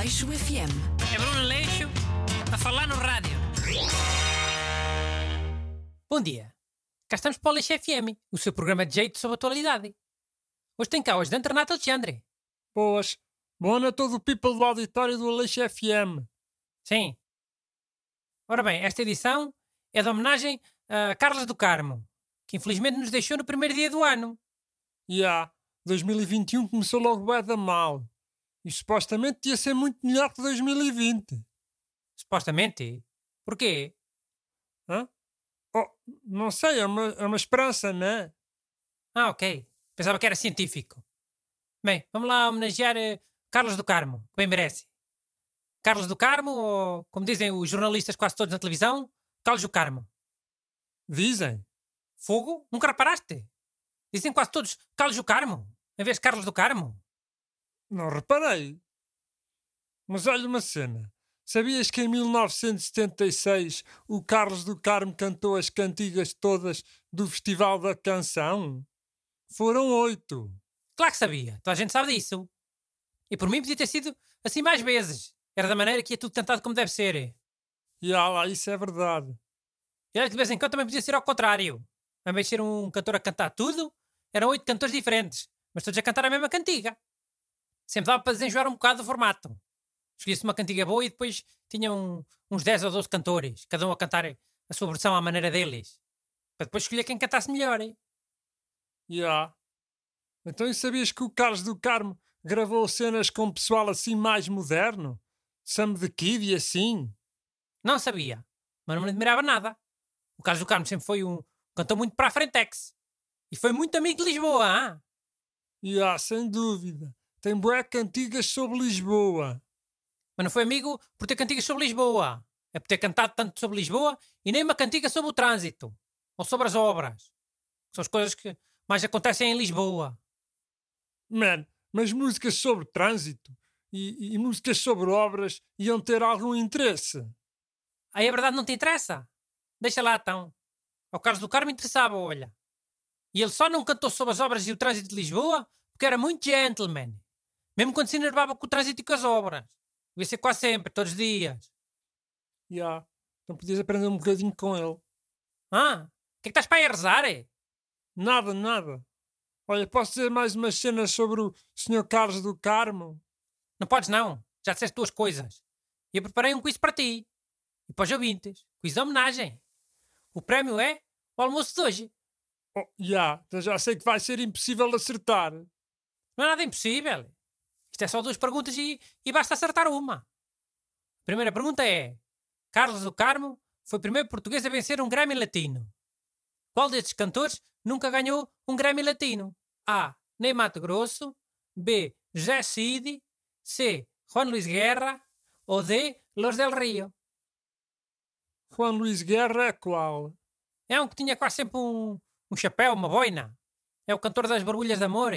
Aleixo FM. É Bruno Leixo a falar no rádio. Bom dia. Cá estamos para o Leixo FM, o seu programa de jeito sobre a atualidade. Hoje tem cá hoje Dante Renato Alexandre. Boas. Boa noite a todo o people do auditório do Aleixo FM. Sim. Ora bem, esta edição é de homenagem a Carlos do Carmo, que infelizmente nos deixou no primeiro dia do ano. E há, 2021 começou logo bué da mal. E supostamente ia ser muito melhor que 2020. Supostamente. Porquê? Hã? Oh, não sei, é uma, é uma esperança, não é? Ah, ok. Pensava que era científico. Bem, vamos lá homenagear eh, Carlos do Carmo, que bem merece. Carlos do Carmo, ou como dizem os jornalistas quase todos na televisão, Carlos do Carmo. Dizem. Fogo? Nunca reparaste? Dizem quase todos Carlos do Carmo, em vez de Carlos do Carmo. Não reparei. Mas olha uma cena. Sabias que em 1976 o Carlos do Carmo cantou as cantigas todas do Festival da Canção? Foram oito. Claro que sabia, toda a gente sabe disso. E por mim podia ter sido assim mais vezes. Era da maneira que ia tudo cantado como deve ser. E ah lá, isso é verdade. E olha que de vez em quando também podia ser ao contrário. Em vez de ser um cantor a cantar tudo, eram oito cantores diferentes, mas todos a cantar a mesma cantiga. Sempre dava para desenjoar um bocado do formato. Escolhia-se uma cantiga boa e depois tinham uns 10 ou 12 cantores, cada um a cantar a sua versão à maneira deles. Para depois escolher quem cantasse melhor. hein? E ah. Então e sabias que o Carlos do Carmo gravou cenas com pessoal assim mais moderno? Sam the Kid e assim? Não sabia, mas não me admirava nada. O Carlos do Carmo sempre foi um cantor muito para a frentex. E foi muito amigo de Lisboa, ah? E ah, sem dúvida. Tem bué cantigas sobre Lisboa. Mas não foi amigo por ter cantigas sobre Lisboa. É por ter cantado tanto sobre Lisboa e nem uma cantiga sobre o trânsito. Ou sobre as obras. São as coisas que mais acontecem em Lisboa. Man, mas músicas sobre trânsito e, e músicas sobre obras iam ter algum interesse. Aí a verdade não te interessa. Deixa lá então. Ao Carlos do Carmo interessava, olha. E ele só não cantou sobre as obras e o trânsito de Lisboa porque era muito gentleman. Mesmo quando se enervava com o trânsito e com as obras. Devia ser quase sempre, todos os dias. E ah, então podias aprender um bocadinho com ele. Ah, o que é que estás para aí a rezar? É? Nada, nada. Olha, posso dizer mais umas cenas sobre o Sr. Carlos do Carmo? Não podes não. Já disseste duas coisas. E eu preparei um quiz para ti. E para os ouvintes. Quiz de homenagem. O prémio é o almoço de hoje. Oh, já, então já sei que vai ser impossível acertar. Não é nada impossível. Isto é só duas perguntas e, e basta acertar uma. A primeira pergunta é: Carlos do Carmo foi o primeiro português a vencer um Grammy Latino. Qual destes cantores nunca ganhou um Grammy Latino? A. Ney Mato Grosso. B. José Cid. C. Juan Luis Guerra. Ou D. Los del Rio. Juan Luís Guerra é qual? É um que tinha quase sempre um, um chapéu, uma boina. É o cantor das Borbulhas de Amor.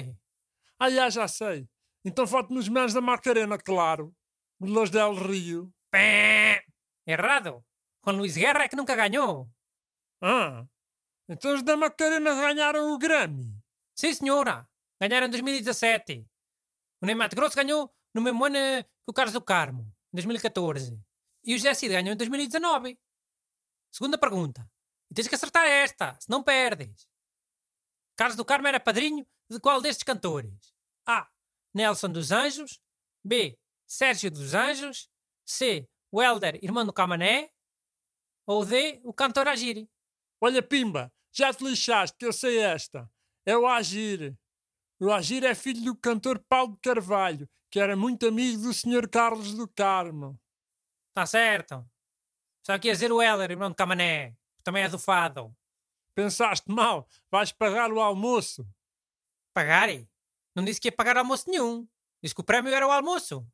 Ah, já, já sei. Então voto nos manos da Macarena, claro. Los del Rio. Pé! Errado. Juan Luis Guerra é que nunca ganhou. Ah, então os da Macarena ganharam o Grammy. Sim, senhora. Ganharam em 2017. O Ney Mato Grosso ganhou no mesmo ano que o Carlos do Carmo, em 2014. E o José Cid ganhou em 2019. Segunda pergunta. E tens que acertar esta, se não perdes. Carlos do Carmo era padrinho de qual destes cantores? A. Nelson dos Anjos. B. Sérgio dos Anjos. C. Welder, irmão do Camané. Ou D. O cantor Agiri. Olha, Pimba, já te lixaste que eu sei esta. É o Agir. O Agir é filho do cantor Paulo de Carvalho, que era muito amigo do Sr. Carlos do Carmo. Está certo. Só que ia dizer o Welder, irmão do Camané. que Também é do fado. Pensaste mal, vais pagar o almoço. Pagar? Não disse que ia pagar almoço nenhum. Disse que o prémio era o almoço.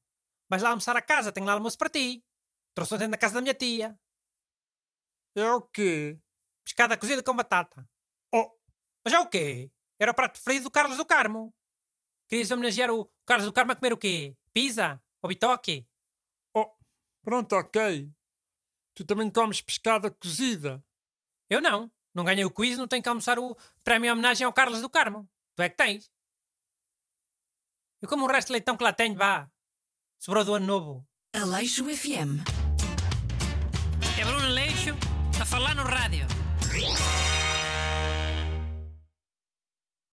Vais lá almoçar a casa, tenho lá almoço para ti. Trouxe ontem da casa da minha tia. É o quê? Pescada cozida com batata. Oh, Mas é o quê? Era o prato preferido do Carlos do Carmo. Querias homenagear o Carlos do Carmo a comer o quê? Pizza? Ou bitoque? oh, pronto, ok. Tu também comes pescada cozida. Eu não. Não ganhei o quiz, não tenho que almoçar o prémio em homenagem ao Carlos do Carmo. Tu é que tens. Eu como o resto de leitão que lá tenho, vá. Sobrou do ano novo. Aleixo FM. É Bruno Aleixo a falar no rádio.